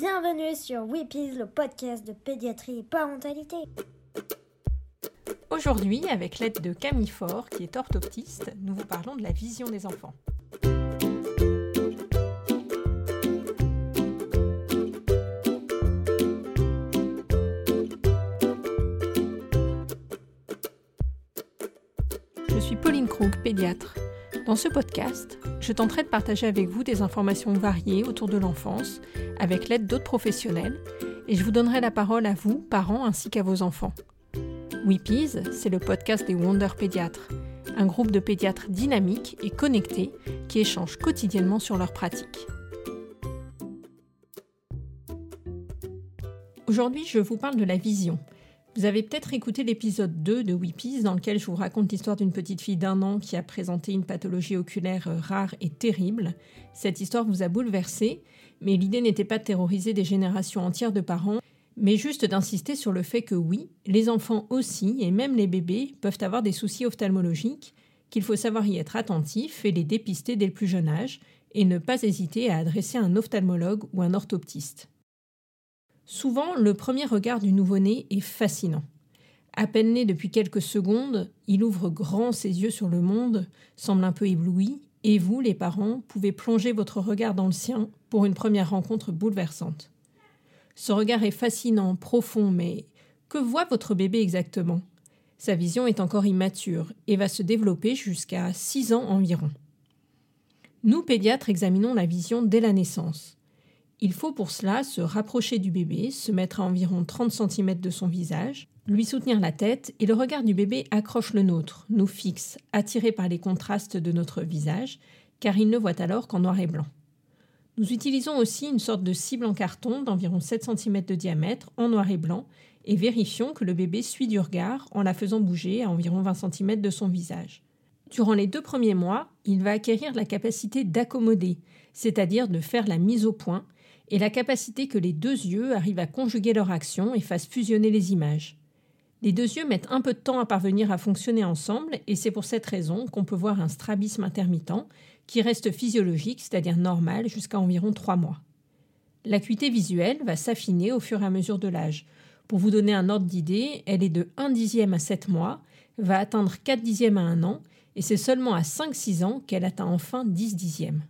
Bienvenue sur Weepies, le podcast de pédiatrie et parentalité. Aujourd'hui, avec l'aide de Camille Faure, qui est orthoptiste, nous vous parlons de la vision des enfants. Je suis Pauline Krug, pédiatre. Dans ce podcast, je tenterai de partager avec vous des informations variées autour de l'enfance, avec l'aide d'autres professionnels, et je vous donnerai la parole à vous, parents, ainsi qu'à vos enfants. Weepies, c'est le podcast des Wonder Pédiatres, un groupe de pédiatres dynamiques et connectés qui échangent quotidiennement sur leurs pratiques. Aujourd'hui, je vous parle de la vision, vous avez peut-être écouté l'épisode 2 de Weepies dans lequel je vous raconte l'histoire d'une petite fille d'un an qui a présenté une pathologie oculaire euh, rare et terrible. Cette histoire vous a bouleversé, mais l'idée n'était pas de terroriser des générations entières de parents, mais juste d'insister sur le fait que oui, les enfants aussi, et même les bébés, peuvent avoir des soucis ophtalmologiques, qu'il faut savoir y être attentif et les dépister dès le plus jeune âge, et ne pas hésiter à adresser un ophtalmologue ou un orthoptiste. Souvent, le premier regard du nouveau-né est fascinant. À peine né depuis quelques secondes, il ouvre grand ses yeux sur le monde, semble un peu ébloui, et vous, les parents, pouvez plonger votre regard dans le sien pour une première rencontre bouleversante. Ce regard est fascinant, profond, mais que voit votre bébé exactement? Sa vision est encore immature et va se développer jusqu'à 6 ans environ. Nous, pédiatres, examinons la vision dès la naissance. Il faut pour cela se rapprocher du bébé, se mettre à environ 30 cm de son visage, lui soutenir la tête et le regard du bébé accroche le nôtre, nous fixe, attiré par les contrastes de notre visage, car il ne voit alors qu'en noir et blanc. Nous utilisons aussi une sorte de cible en carton d'environ 7 cm de diamètre en noir et blanc et vérifions que le bébé suit du regard en la faisant bouger à environ 20 cm de son visage. Durant les deux premiers mois, il va acquérir la capacité d'accommoder, c'est-à-dire de faire la mise au point, et la capacité que les deux yeux arrivent à conjuguer leur action et fassent fusionner les images. Les deux yeux mettent un peu de temps à parvenir à fonctionner ensemble et c'est pour cette raison qu'on peut voir un strabisme intermittent qui reste physiologique, c'est-à-dire normal, jusqu'à environ 3 mois. L'acuité visuelle va s'affiner au fur et à mesure de l'âge. Pour vous donner un ordre d'idée, elle est de 1 dixième à 7 mois, va atteindre 4 dixièmes à 1 an, et c'est seulement à 5-6 ans qu'elle atteint enfin 10 dixièmes.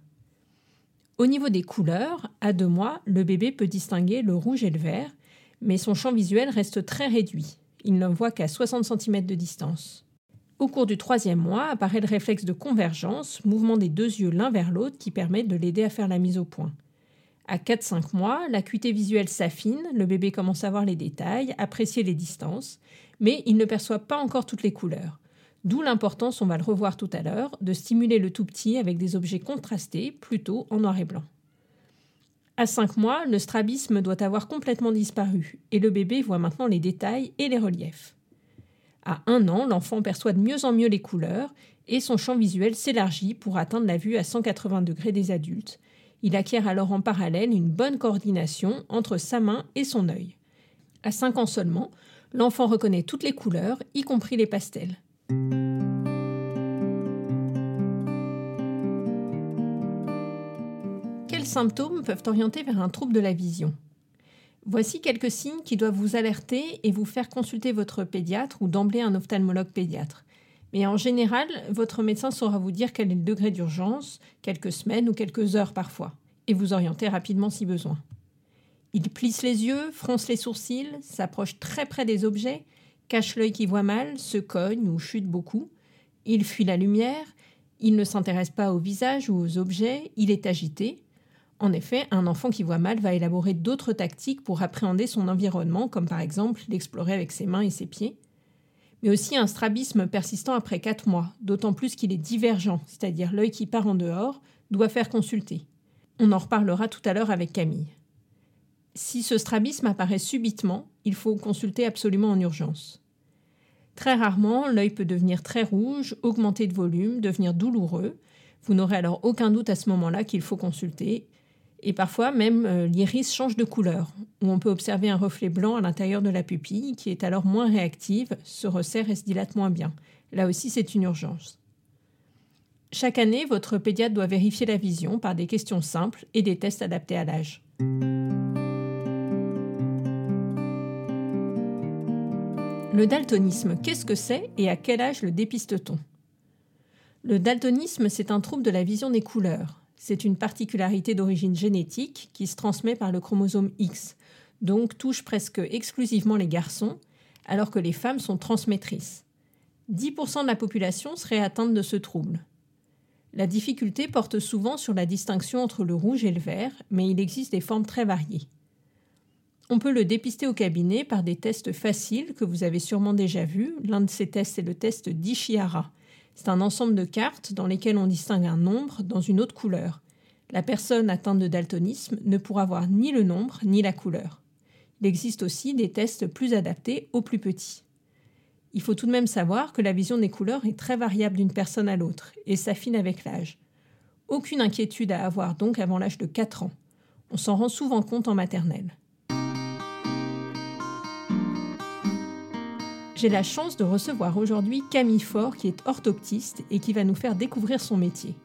Au niveau des couleurs, à deux mois, le bébé peut distinguer le rouge et le vert, mais son champ visuel reste très réduit. Il ne voit qu'à 60 cm de distance. Au cours du troisième mois apparaît le réflexe de convergence, mouvement des deux yeux l'un vers l'autre qui permet de l'aider à faire la mise au point. À 4-5 mois, l'acuité visuelle s'affine, le bébé commence à voir les détails, apprécier les distances, mais il ne perçoit pas encore toutes les couleurs. D'où l'importance, on va le revoir tout à l'heure, de stimuler le tout petit avec des objets contrastés, plutôt en noir et blanc. À 5 mois, le strabisme doit avoir complètement disparu et le bébé voit maintenant les détails et les reliefs. À 1 an, l'enfant perçoit de mieux en mieux les couleurs et son champ visuel s'élargit pour atteindre la vue à 180 degrés des adultes. Il acquiert alors en parallèle une bonne coordination entre sa main et son œil. À 5 ans seulement, l'enfant reconnaît toutes les couleurs, y compris les pastels. Quels symptômes peuvent orienter vers un trouble de la vision? Voici quelques signes qui doivent vous alerter et vous faire consulter votre pédiatre ou d'emblée un ophtalmologue pédiatre. Mais en général, votre médecin saura vous dire quel est le degré d'urgence, quelques semaines ou quelques heures parfois, et vous orienter rapidement si besoin. Il plisse les yeux, fronce les sourcils, s'approche très près des objets, cache l'œil qui voit mal, se cogne ou chute beaucoup. Il fuit la lumière, il ne s'intéresse pas au visage ou aux objets, il est agité. En effet, un enfant qui voit mal va élaborer d'autres tactiques pour appréhender son environnement, comme par exemple l'explorer avec ses mains et ses pieds. Mais aussi un strabisme persistant après 4 mois, d'autant plus qu'il est divergent, c'est-à-dire l'œil qui part en dehors, doit faire consulter. On en reparlera tout à l'heure avec Camille. Si ce strabisme apparaît subitement, il faut consulter absolument en urgence. Très rarement, l'œil peut devenir très rouge, augmenter de volume, devenir douloureux. Vous n'aurez alors aucun doute à ce moment-là qu'il faut consulter. Et parfois même euh, l'iris change de couleur, où on peut observer un reflet blanc à l'intérieur de la pupille qui est alors moins réactive, se resserre et se dilate moins bien. Là aussi, c'est une urgence. Chaque année, votre pédiatre doit vérifier la vision par des questions simples et des tests adaptés à l'âge. Le daltonisme, qu'est-ce que c'est et à quel âge le dépiste-t-on? Le daltonisme, c'est un trouble de la vision des couleurs. C'est une particularité d'origine génétique qui se transmet par le chromosome X, donc touche presque exclusivement les garçons, alors que les femmes sont transmettrices. 10% de la population serait atteinte de ce trouble. La difficulté porte souvent sur la distinction entre le rouge et le vert, mais il existe des formes très variées. On peut le dépister au cabinet par des tests faciles que vous avez sûrement déjà vus. L'un de ces tests est le test d'Ishihara. C'est un ensemble de cartes dans lesquelles on distingue un nombre dans une autre couleur. La personne atteinte de daltonisme ne pourra voir ni le nombre ni la couleur. Il existe aussi des tests plus adaptés aux plus petits. Il faut tout de même savoir que la vision des couleurs est très variable d'une personne à l'autre et s'affine avec l'âge. Aucune inquiétude à avoir donc avant l'âge de 4 ans. On s'en rend souvent compte en maternelle. J'ai la chance de recevoir aujourd'hui Camille Faure, qui est orthoptiste et qui va nous faire découvrir son métier.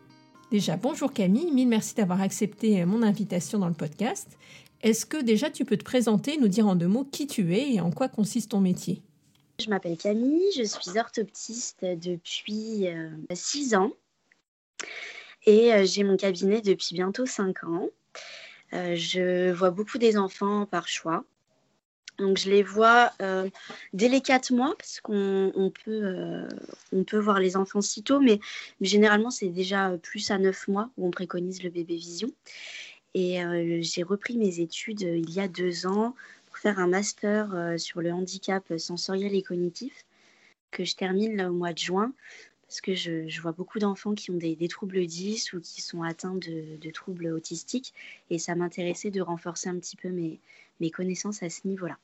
Déjà, bonjour Camille, mille merci d'avoir accepté mon invitation dans le podcast. Est-ce que déjà tu peux te présenter, nous dire en deux mots qui tu es et en quoi consiste ton métier? Je m'appelle Camille, je suis orthoptiste depuis 6 euh, ans et euh, j'ai mon cabinet depuis bientôt 5 ans. Euh, je vois beaucoup des enfants par choix. Donc je les vois euh, dès les 4 mois parce qu'on peut, euh, peut voir les enfants si tôt, mais, généralement c'est déjà plus à 9 mois où on préconise le bébé vision. Et euh, j'ai repris mes études il y a deux ans pour faire un master sur le handicap sensoriel et cognitif que je termine au mois de juin parce que je, vois beaucoup d'enfants qui ont des, troubles 10 ou qui sont atteints de, troubles autistiques et ça m'intéressait de renforcer un petit peu mes, mes connaissances à ce niveau-là.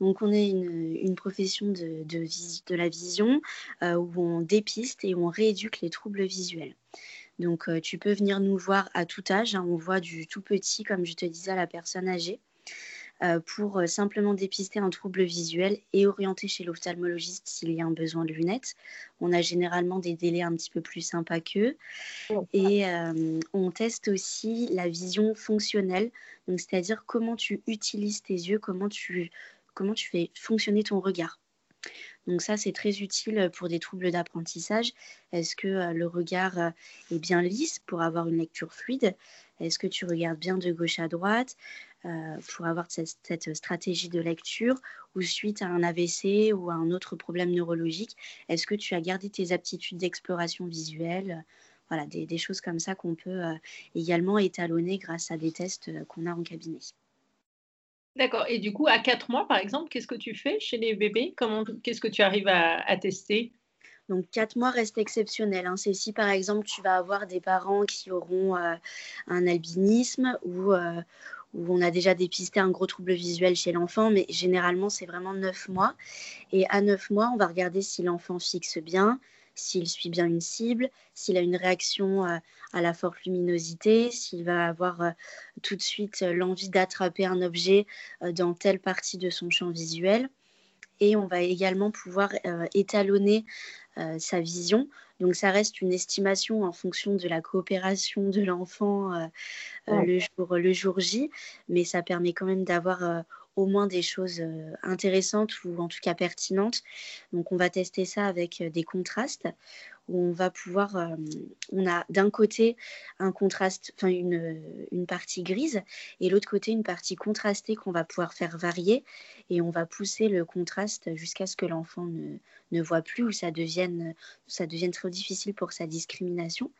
Donc on est une, profession de, de, la vision euh, où on dépiste et on rééduque les troubles visuels. Donc euh, tu peux venir nous voir à tout âge, hein. on voit du tout petit, comme je te disais, à la personne âgée. Euh, pour simplement dépister un trouble visuel et orienter chez l'ophtalmologiste s'il y a un besoin de lunettes. On a généralement des délais un petit peu plus sympas qu'eux. Et on teste aussi la vision fonctionnelle, c'est-à-dire comment tu utilises tes yeux, comment tu comment tu fais fonctionner ton regard. Donc ça, c'est très utile pour des troubles d'apprentissage. Est-ce que euh, le regard euh, est bien lisse pour avoir une lecture fluide? Est-ce que tu regardes bien de gauche à droite? euh, pour avoir cette, stratégie de lecture Ou suite à un AVC ou à un autre problème neurologique, est-ce que tu as gardé tes aptitudes d'exploration visuelle? Voilà, des, choses comme ça qu'on peut également étalonner grâce à des tests qu'on a en cabinet. D'accord. Et du coup, à 4 mois, par exemple, qu'est-ce que tu fais chez les bébés? Comment, Qu'est-ce que tu arrives à, tester? Donc, 4 mois reste exceptionnel. Hein. C'est si, par exemple, tu vas avoir des parents qui auront euh, un albinisme ou euh, où on a déjà dépisté un gros trouble visuel chez l'enfant, mais généralement, c'est vraiment 9 mois. Et à 9 mois, on va regarder si l'enfant fixe bien, s'il suit bien une cible, s'il a une réaction euh, à la forte luminosité, s'il va avoir euh, tout de suite euh, l'envie d'attraper un objet dans telle partie de son champ visuel. Et on va également pouvoir étalonner sa vision. Donc ça reste une estimation en fonction de la coopération de l'enfant le, jour, le jour J, mais ça permet quand même d'avoir au moins des choses euh, intéressantes ou en tout cas pertinentes. Donc on va tester ça avec euh, des contrastes où on va pouvoir, euh, on a d'un côté un contraste, enfin une, une, partie grise et l'autre côté une partie contrastée qu'on va pouvoir faire varier et on va pousser le contraste jusqu'à ce que l'enfant ne, ne voit plus ou ça devienne, ça devienne trop difficile pour sa discrimination.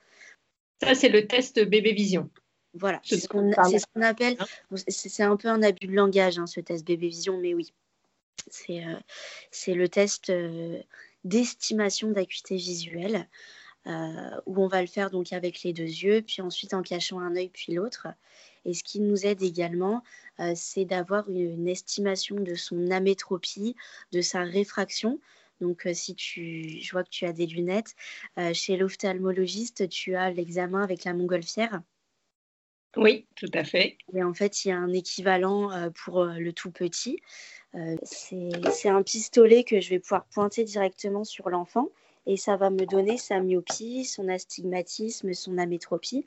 Ça, c'est le test bébé vision. Voilà, c'est ce qu'on appelle, hein c'est un peu un abus de langage, hein, ce test bébé vision, mais oui, c'est euh, le test euh, d'estimation d'acuité visuelle, euh, où on va le faire donc avec les deux yeux, puis ensuite en cachant un œil puis l'autre. Et ce qui nous aide également, c'est d'avoir une, estimation de son amétropie, de sa réfraction. Donc, si tu, je vois que tu as des lunettes, chez l'ophtalmologiste, tu as l'examen avec la montgolfière. Oui, tout à fait. Et en fait, il y a un équivalent euh, pour euh, le tout petit. Euh, c'est un pistolet que je vais pouvoir pointer directement sur l'enfant et ça va me donner sa myopie, son astigmatisme, son amétropie.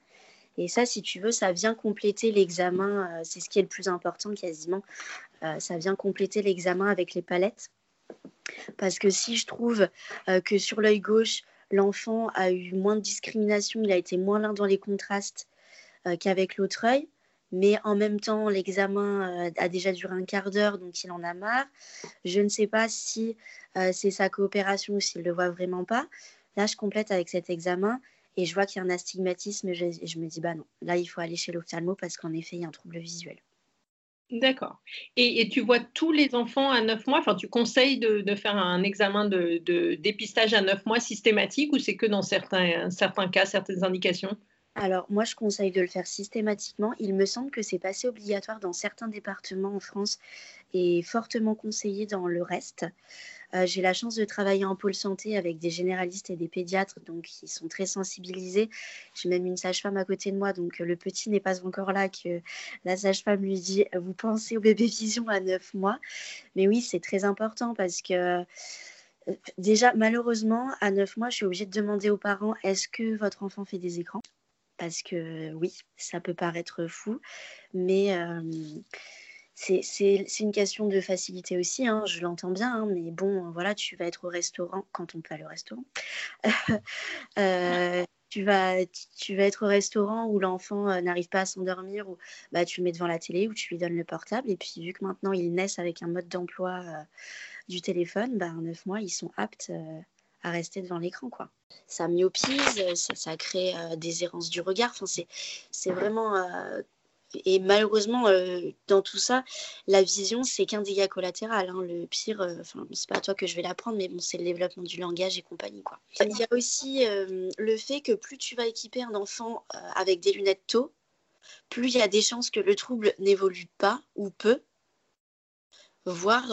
Et ça, si tu veux, ça vient compléter l'examen. c'est ce qui est le plus important quasiment. ça vient compléter l'examen avec les palettes Parce que si je trouve que sur l'œil gauche, l'enfant a eu moins de discrimination, il a été moins lent dans les contrastes qu'avec l'autre œil, mais en même temps, l'examen a déjà duré un quart d'heure, donc il en a marre. Je ne sais pas si c'est sa coopération ou s'il ne le voit vraiment pas. Là, je complète avec cet examen et je vois qu'il y a un astigmatisme et je, me dis, bah non, là, il faut aller chez l'ophtalmo parce qu'en effet, il y a un trouble visuel. D'accord. Et, tu vois tous les enfants à 9 mois? Enfin, tu conseilles de, faire un examen de, dépistage à 9 mois systématique ou c'est que dans certains, certains cas, certaines indications? Alors, moi, je conseille de le faire systématiquement. Il me semble que c'est passé obligatoire dans certains départements en France et fortement conseillé dans le reste. Euh, j'ai la chance de travailler en pôle santé avec des généralistes et des pédiatres, donc ils sont très sensibilisés. J'ai même une sage-femme à côté de moi, donc le petit n'est pas encore là que la sage-femme lui dit Vous pensez au bébé vision à 9 mois? Mais oui, c'est très important parce que euh, déjà, malheureusement, à 9 mois, je suis obligée de demander aux parents Est-ce que votre enfant fait des écrans? Parce que oui, ça peut paraître fou, mais c'est une question de facilité aussi, hein, je l'entends bien, hein, mais bon, voilà, tu vas être au restaurant, quand on peut aller au restaurant, euh, tu, vas, être au restaurant où l'enfant euh, n'arrive pas à s'endormir, ou bah, tu le mets devant la télé, ou tu lui donnes le portable, et puis vu que maintenant ils naissent avec un mode d'emploi euh, du téléphone, bah, en neuf mois, ils sont aptes à rester devant l'écran. quoi. Ça myopise, ça, ça crée des errances du regard, enfin, c'est vraiment et malheureusement, euh, dans tout ça, la vision, c'est qu'un dégât collatéral. Hein. Le pire, euh, enfin, c'est pas à toi que je vais l'apprendre, mais bon, c'est le développement du langage et compagnie. Quoi. Il y a aussi euh, le fait que plus tu vas équiper un enfant avec des lunettes tôt, plus il y a des chances que le trouble n'évolue pas ou peu, voire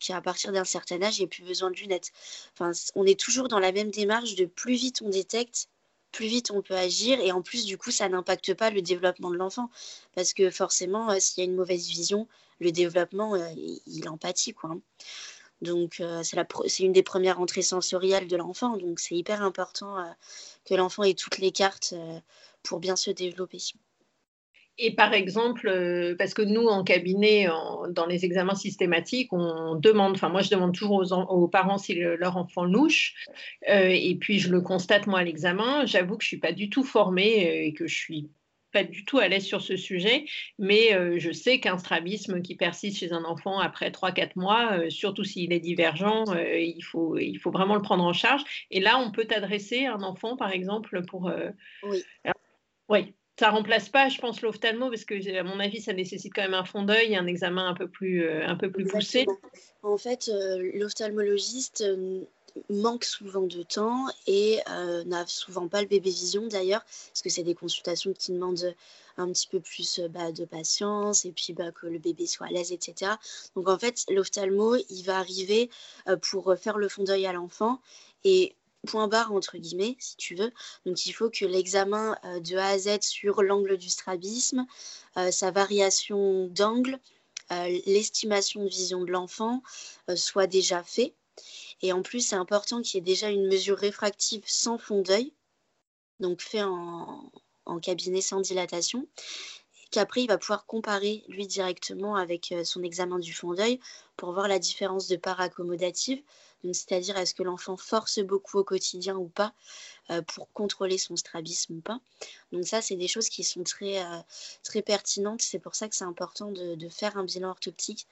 qu'à partir d'un certain âge, il n'y ait plus besoin de lunettes. Enfin, on est toujours dans la même démarche de plus vite on détecte, plus vite on peut agir et en plus du coup ça n'impacte pas le développement de l'enfant parce que forcément euh, s'il y a une mauvaise vision le développement euh, il empathie quoi hein. donc euh, c'est une des premières entrées sensorielles de l'enfant donc c'est hyper important que l'enfant ait toutes les cartes pour bien se développer et par exemple, euh, parce que nous, en cabinet, dans les examens systématiques, on demande, enfin moi je demande toujours aux, parents si leur enfant louche, euh, et puis je le constate moi à l'examen. J'avoue que je ne suis pas du tout formée euh, et que je suis pas du tout à l'aise sur ce sujet, mais je sais qu'un strabisme qui persiste chez un enfant après 3-4 mois, surtout s'il est divergent, il, faut, il faut vraiment le prendre en charge. Et là, on peut t'adresser un enfant, par exemple, pour... oui. oui, ça remplace pas, je pense, l'ophtalmo, parce que à mon avis, ça nécessite quand même un fond d'œil, un examen un peu plus, euh, un peu plus poussé. En fait, euh, l'ophtalmologiste euh, manque souvent de temps et n'a souvent pas le bébé vision d'ailleurs, parce que c'est des consultations qui demandent un petit peu plus bah, de patience et puis bah, que le bébé soit à l'aise, etc. Donc en fait, l'ophtalmo, il va arriver pour faire le fond d'œil à l'enfant et point barre entre guillemets, si tu veux. Donc il faut que l'examen euh, de A à Z sur l'angle du strabisme, euh, sa variation d'angle, euh, l'estimation de vision de l'enfant soit déjà fait. Et en plus, c'est important qu'il y ait déjà une mesure réfractive sans fond d'œil, donc fait en, en cabinet sans dilatation qu'après il va pouvoir comparer lui directement avec son examen du fond d'œil pour voir la différence de part accommodative c'est-à-dire est-ce que l'enfant force beaucoup au quotidien ou pas euh, pour contrôler son strabisme ou pas. Donc ça, c'est des choses qui sont très, euh, très pertinentes. C'est pour ça que c'est important de, faire un bilan orthoptique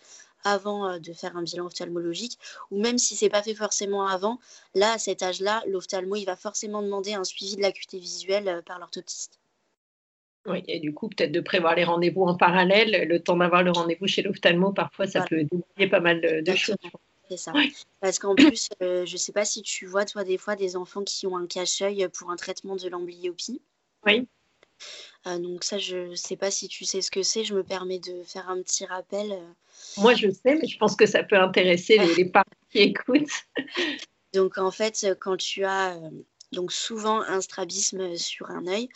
avant euh, de faire un bilan ophtalmologique, ou même si c'est pas fait forcément avant, là, à cet âge-là, l'ophtalmo, il va forcément demander un suivi de l'acuité visuelle par l'orthoptiste. Oui, et du coup, peut-être de prévoir les rendez-vous en parallèle, le temps d'avoir le rendez-vous chez l'ophtalmo, parfois, ça peut débrouiller pas mal de, choses. C'est ça. Parce qu'en plus, euh, je ne sais pas si tu vois, toi, des fois, des enfants qui ont un cache-œil pour un traitement de l'amblyopie. Oui. Euh, donc ça, je ne sais pas si tu sais ce que c'est. Je me permets de faire un petit rappel. Euh. Moi, je sais, mais je pense que ça peut intéresser les, les parents qui écoutent. donc, en fait, quand tu as donc souvent un strabisme sur un œil.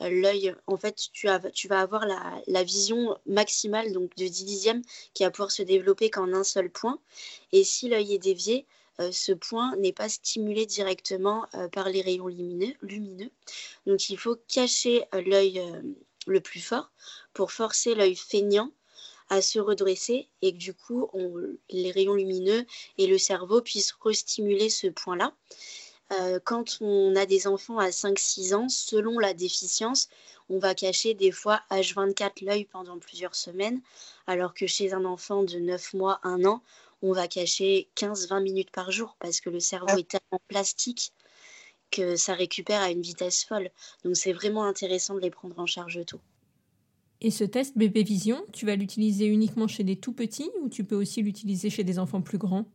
Euh, l'œil, en fait, tu, vas avoir la, vision maximale donc de 10 dixièmes qui va pouvoir se développer qu'en un seul point. Et si l'œil est dévié, euh, ce point n'est pas stimulé directement euh, par les rayons lumineux, lumineux. Donc il faut cacher l'œil le plus fort pour forcer l'œil feignant à se redresser et que du coup, les rayons lumineux et le cerveau puissent restimuler ce point-là. Euh, quand on a des enfants à 5-6 ans, selon la déficience, on va cacher des fois H24 l'œil pendant plusieurs semaines, alors que chez un enfant de 9 mois, 1 an, on va cacher 15-20 minutes par jour parce que le cerveau ah. est tellement plastique que ça récupère à une vitesse folle. Donc c'est vraiment intéressant de les prendre en charge tôt. Et ce test bébé vision, tu vas l'utiliser uniquement chez des tout petits ou tu peux aussi l'utiliser chez des enfants plus grands?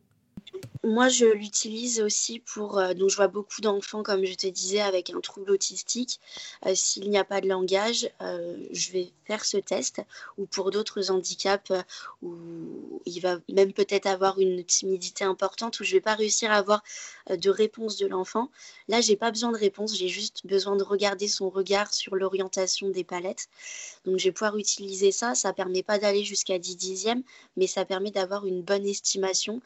Moi, je l'utilise aussi pour. Euh, donc, je vois beaucoup d'enfants, comme je te disais, avec un trouble autistique. Euh, s'il n'y a pas de langage, euh, je vais faire ce test. Ou pour d'autres handicaps où il va même peut-être avoir une timidité importante, où je ne vais pas réussir à avoir de réponse de l'enfant. Là, j'ai pas besoin de réponse, j'ai juste besoin de regarder son regard sur l'orientation des palettes. Donc, je vais pouvoir utiliser ça. Ça permet pas d'aller jusqu'à 10 dixièmes, mais ça permet d'avoir une bonne estimation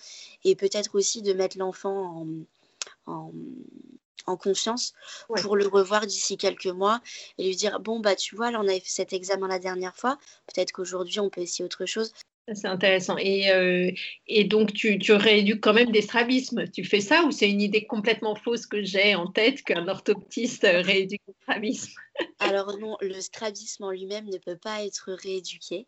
et peut-être aussi de mettre l'enfant en, en, confiance pour le revoir d'ici quelques mois et lui dire bon bah tu vois là on avait fait cet examen la dernière fois peut-être qu'aujourd'hui on peut essayer autre chose c'est intéressant. Et, euh, et donc, tu, tu, rééduques quand même des strabismes. Tu fais ça ou c'est une idée complètement fausse que j'ai en tête qu'un orthoptiste rééduque des strabismes Alors non, le strabisme en lui-même ne peut pas être rééduqué.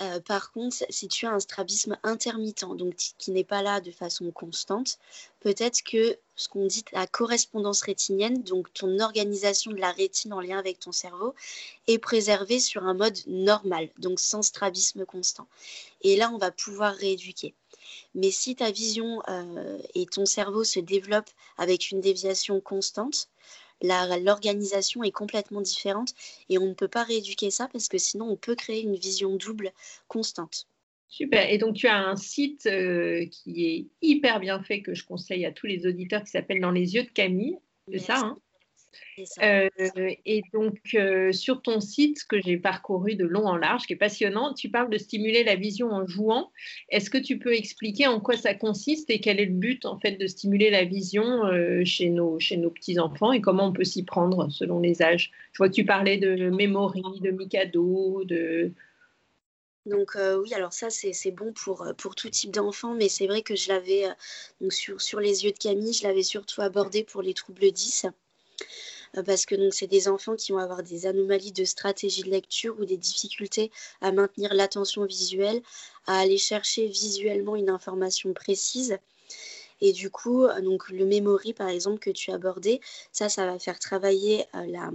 Euh, par contre, si tu as un strabisme intermittent, donc qui n'est pas là de façon constante, peut-être que ce qu'on dit la correspondance rétinienne, donc ton organisation de la rétine en lien avec ton cerveau, est préservée sur un mode normal, donc sans strabisme constant. Et là, on va pouvoir rééduquer. Mais si ta vision euh, et ton cerveau se développent avec une déviation constante, l'organisation est complètement différente et on ne peut pas rééduquer ça parce que sinon on peut créer une vision double constante. Super. Et donc, tu as un site euh, qui est hyper bien fait que je conseille à tous les auditeurs qui s'appelle Dans les yeux de Camille. C'est ça, hein? Euh, et donc, euh, sur ton site que j'ai parcouru de long en large, qui est passionnant, tu parles de stimuler la vision en jouant. Est-ce que tu peux expliquer en quoi ça consiste et quel est le but en fait de stimuler la vision euh, chez nos, chez nos petits-enfants et comment on peut s'y prendre selon les âges? Je vois que tu parlais de Memory, de Mikado, de... Donc oui, alors ça c'est bon pour, pour tout type d'enfants, mais c'est vrai que je l'avais, sur, sur les yeux de Camille, je l'avais surtout abordé pour les troubles 10. Euh, parce que donc c'est des enfants qui vont avoir des anomalies de stratégie de lecture ou des difficultés à maintenir l'attention visuelle, à aller chercher visuellement une information précise. Et du coup, euh, donc le memory par exemple que tu abordé, ça, ça va faire travailler euh, la,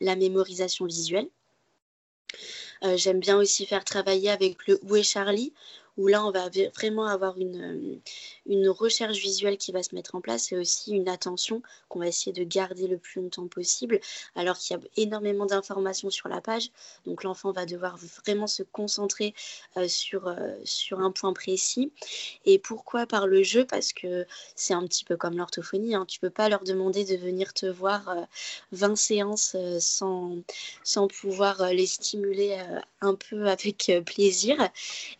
la mémorisation visuelle. J'aime bien aussi faire travailler avec le Où est Charlie, où là, on va vraiment avoir une, une recherche visuelle qui va se mettre en place et aussi une attention qu'on va essayer de garder le plus longtemps possible, alors qu'il y a énormément d'informations sur la page. Donc l'enfant va devoir vraiment se concentrer euh, sur, euh, sur un point précis. Et pourquoi par le jeu? Parce que c'est un petit peu comme l'orthophonie. Hein. Tu peux pas leur demander de venir te voir 20 euh, séances sans, sans pouvoir les stimuler un peu avec plaisir.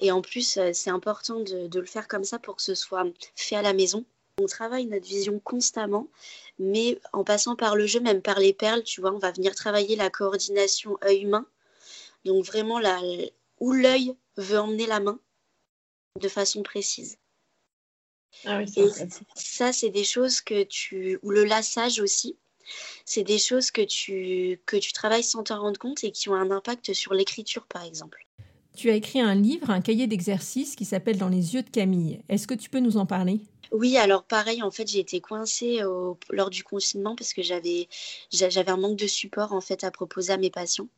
Et en plus, c'est important de, de le faire comme ça pour que ce soit fait à la maison. On travaille notre vision constamment, mais en passant par le jeu, même par les perles, tu vois, on va venir travailler la coordination œil-main. Donc vraiment là, où l'œil veut emmener la main de façon précise. Ah oui, Et ça, c'est des choses que tu... Ou le lassage aussi. C'est des choses que tu, que tu travailles sans t'en rendre compte et qui ont un impact sur l'écriture, par exemple. Tu as écrit un livre, un cahier d'exercices qui s'appelle Dans les yeux de Camille. Est-ce que tu peux nous en parler? Oui, alors pareil, en fait, j'ai été coincée lors du confinement parce que j'avais un manque de support en fait à proposer à mes patients.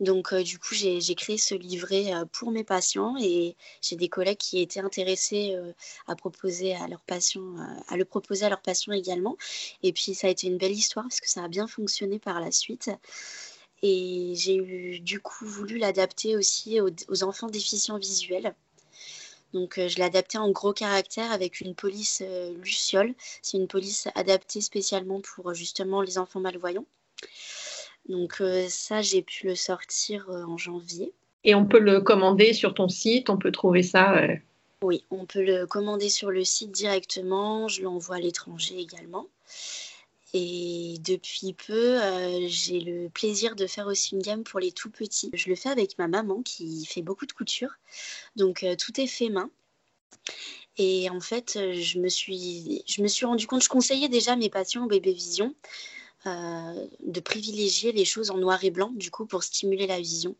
Donc, euh, du coup, j'ai créé ce livret euh, pour mes patients et j'ai des collègues qui étaient intéressés euh, à proposer à leurs patients, à le proposer à leurs patients également. Et puis, ça a été une belle histoire parce que ça a bien fonctionné par la suite. Et j'ai eu du coup voulu l'adapter aussi aux, enfants déficients visuels. Donc euh, je l'ai adapté en gros caractère avec une police euh, Luciole. C'est une police adaptée spécialement pour justement les enfants malvoyants. Donc euh, ça, j'ai pu le sortir en janvier. Et on peut le commander sur ton site, on peut trouver ça Oui, on peut le commander sur le site directement. Je l'envoie à l'étranger également. Et depuis peu, euh, j'ai le plaisir de faire aussi une gamme pour les tout petits. Je le fais avec ma maman qui fait beaucoup de couture. Donc euh, tout est fait main. Et en fait, je me suis, je me suis rendu compte, je conseillais déjà mes patients au bébé vision de privilégier les choses en noir et blanc, du coup, pour stimuler la vision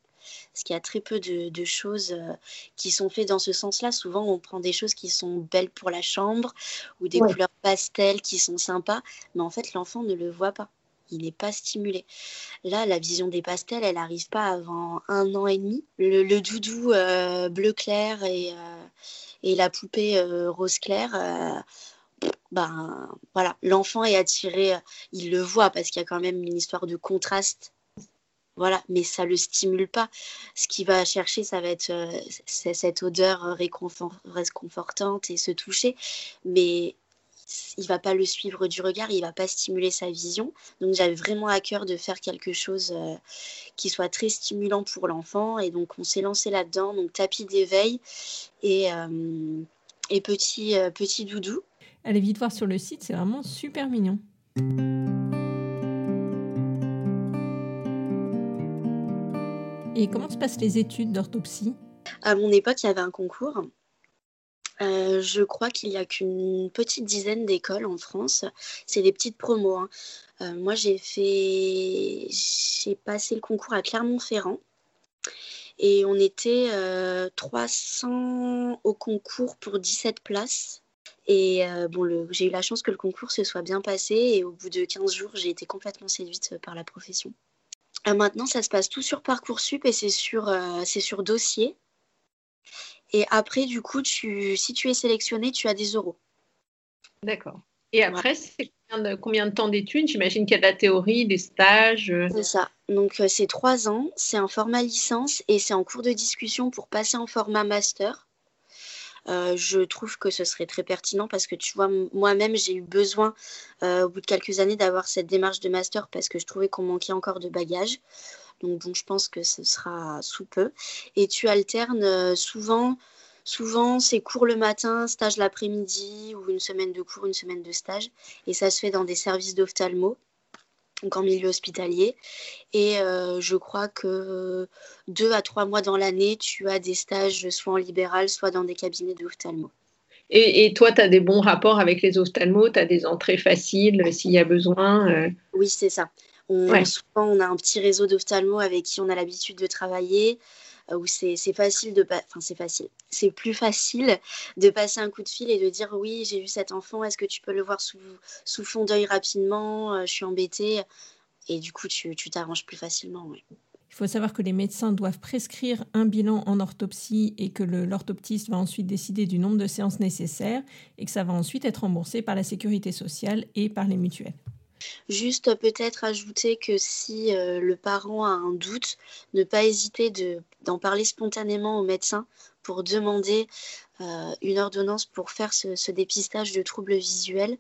parce qu'il y a très peu de, choses euh, qui sont faites dans ce sens-là. Souvent, on prend des choses qui sont belles pour la chambre ou des couleurs pastel qui sont sympas, mais en fait, l'enfant ne le voit pas. Il n'est pas stimulé. Là, la vision des pastels, elle n'arrive pas avant un an et demi. Le, doudou euh, bleu clair et, euh, et la poupée rose clair, ben voilà, l'enfant est attiré, il le voit parce qu'il y a quand même une histoire de contraste voilà, mais ça le stimule pas. Ce qu'il va chercher, ça va être euh, cette odeur euh, réconfortante et se toucher, mais il va pas le suivre du regard, il va pas stimuler sa vision. Donc j'avais vraiment à cœur de faire quelque chose euh, qui soit très stimulant pour l'enfant, et donc on s'est lancé là-dedans. Donc tapis d'éveil et, et petit petit doudou. Allez vite voir sur le site, c'est vraiment super mignon. Et comment se passent les études d'orthopsie? À mon époque, il y avait un concours. Euh, je crois qu'il n'y a qu'une petite dizaine d'écoles en France. C'est des petites promos. Hein. Euh, moi, j'ai fait, j'ai passé le concours à Clermont-Ferrand et on était 300 euh, au concours pour 17 places. Et bon, j'ai eu la chance que le concours se soit bien passé et au bout de 15 jours, j'ai été complètement séduite par la profession. Euh, maintenant, ça se passe tout sur Parcoursup et c'est sur, euh, c'est sur dossier. Et après, du coup, tu, si tu es sélectionné, tu as des euros. D'accord. Et après, c'est combien de, temps d'études? J'imagine qu'il y a de la théorie, des stages. Euh. C'est ça. Donc, c'est trois ans, c'est un format licence et c'est en cours de discussion pour passer en format master. Euh, je trouve que ce serait très pertinent parce que tu vois, moi-même, j'ai eu besoin euh, au bout de quelques années d'avoir cette démarche de master parce que je trouvais qu'on manquait encore de bagages. Donc, je pense que ce sera sous peu. Et tu alternes euh, souvent, souvent c'est cours le matin, stage l'après-midi ou une semaine de cours, une semaine de stage. Et ça se fait dans des services d'ophtalmo donc en milieu hospitalier. Et euh, je crois que deux à trois mois dans l'année, tu as des stages soit en libéral, soit dans des cabinets d'ophtalmo. Et, et, toi, tu as des bons rapports avec les ophtalmos? Tu as des entrées faciles s'il y a besoin euh? Oui, c'est ça. On, Souvent, on a un petit réseau d'ophtalmo avec qui on a l'habitude de travailler. Euh, où c'est facile de enfin c'est facile c'est plus facile de passer un coup de fil et de dire oui j'ai vu cet enfant est-ce que tu peux le voir sous, sous fond d'œil rapidement euh, je suis embêtée et du coup tu t'arranges plus facilement Il faut savoir que les médecins doivent prescrire un bilan en orthopsie et que l'orthoptiste va ensuite décider du nombre de séances nécessaires et que ça va ensuite être remboursé par la sécurité sociale et par les mutuelles. Juste peut-être ajouter que si euh, le parent a un doute, ne pas hésiter d'en parler spontanément au médecin pour demander euh, une ordonnance pour faire ce, dépistage de troubles visuels,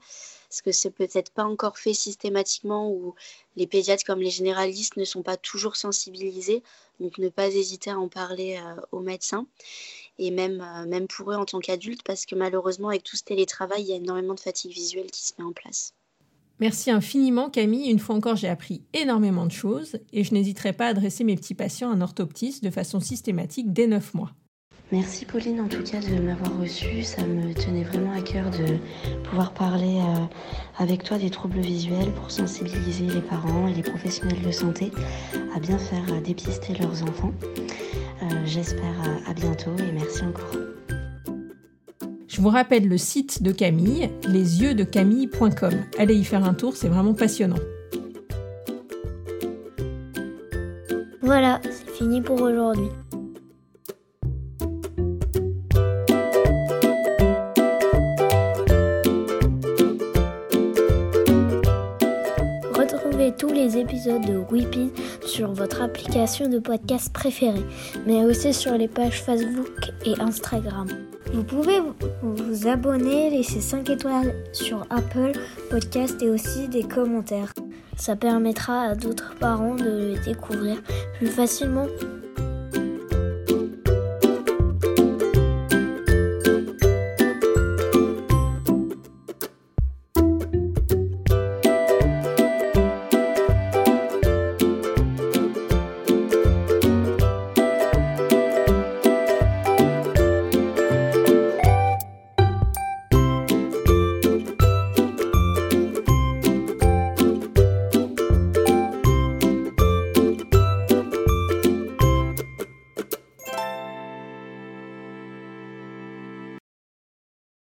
parce que c'est peut-être pas encore fait systématiquement ou les pédiatres comme les généralistes ne sont pas toujours sensibilisés, donc ne pas hésiter à en parler euh, au médecin. Et même, même pour eux en tant qu'adultes, parce que malheureusement avec tout ce télétravail, il y a énormément de fatigue visuelle qui se met en place. Merci infiniment Camille, une fois encore j'ai appris énormément de choses et je n'hésiterai pas à adresser mes petits patients à un orthoptiste de façon systématique dès 9 mois. Merci Pauline en tout cas de m'avoir reçue, ça me tenait vraiment à cœur de pouvoir parler euh, avec toi des troubles visuels pour sensibiliser les parents et les professionnels de santé à bien faire dépister leurs enfants. Euh, j'espère à bientôt et merci encore. Je vous rappelle le site de Camille, lesyeuxdecamille.com. Allez y faire un tour, c'est vraiment passionnant. Voilà, c'est fini pour aujourd'hui. Retrouvez tous les épisodes de Weepy sur votre application de podcast préférée, mais aussi sur les pages Facebook et Instagram. Vous pouvez vous abonner, laisser 5 étoiles sur Apple Podcast et aussi des commentaires. Ça permettra à d'autres parents de le découvrir plus facilement.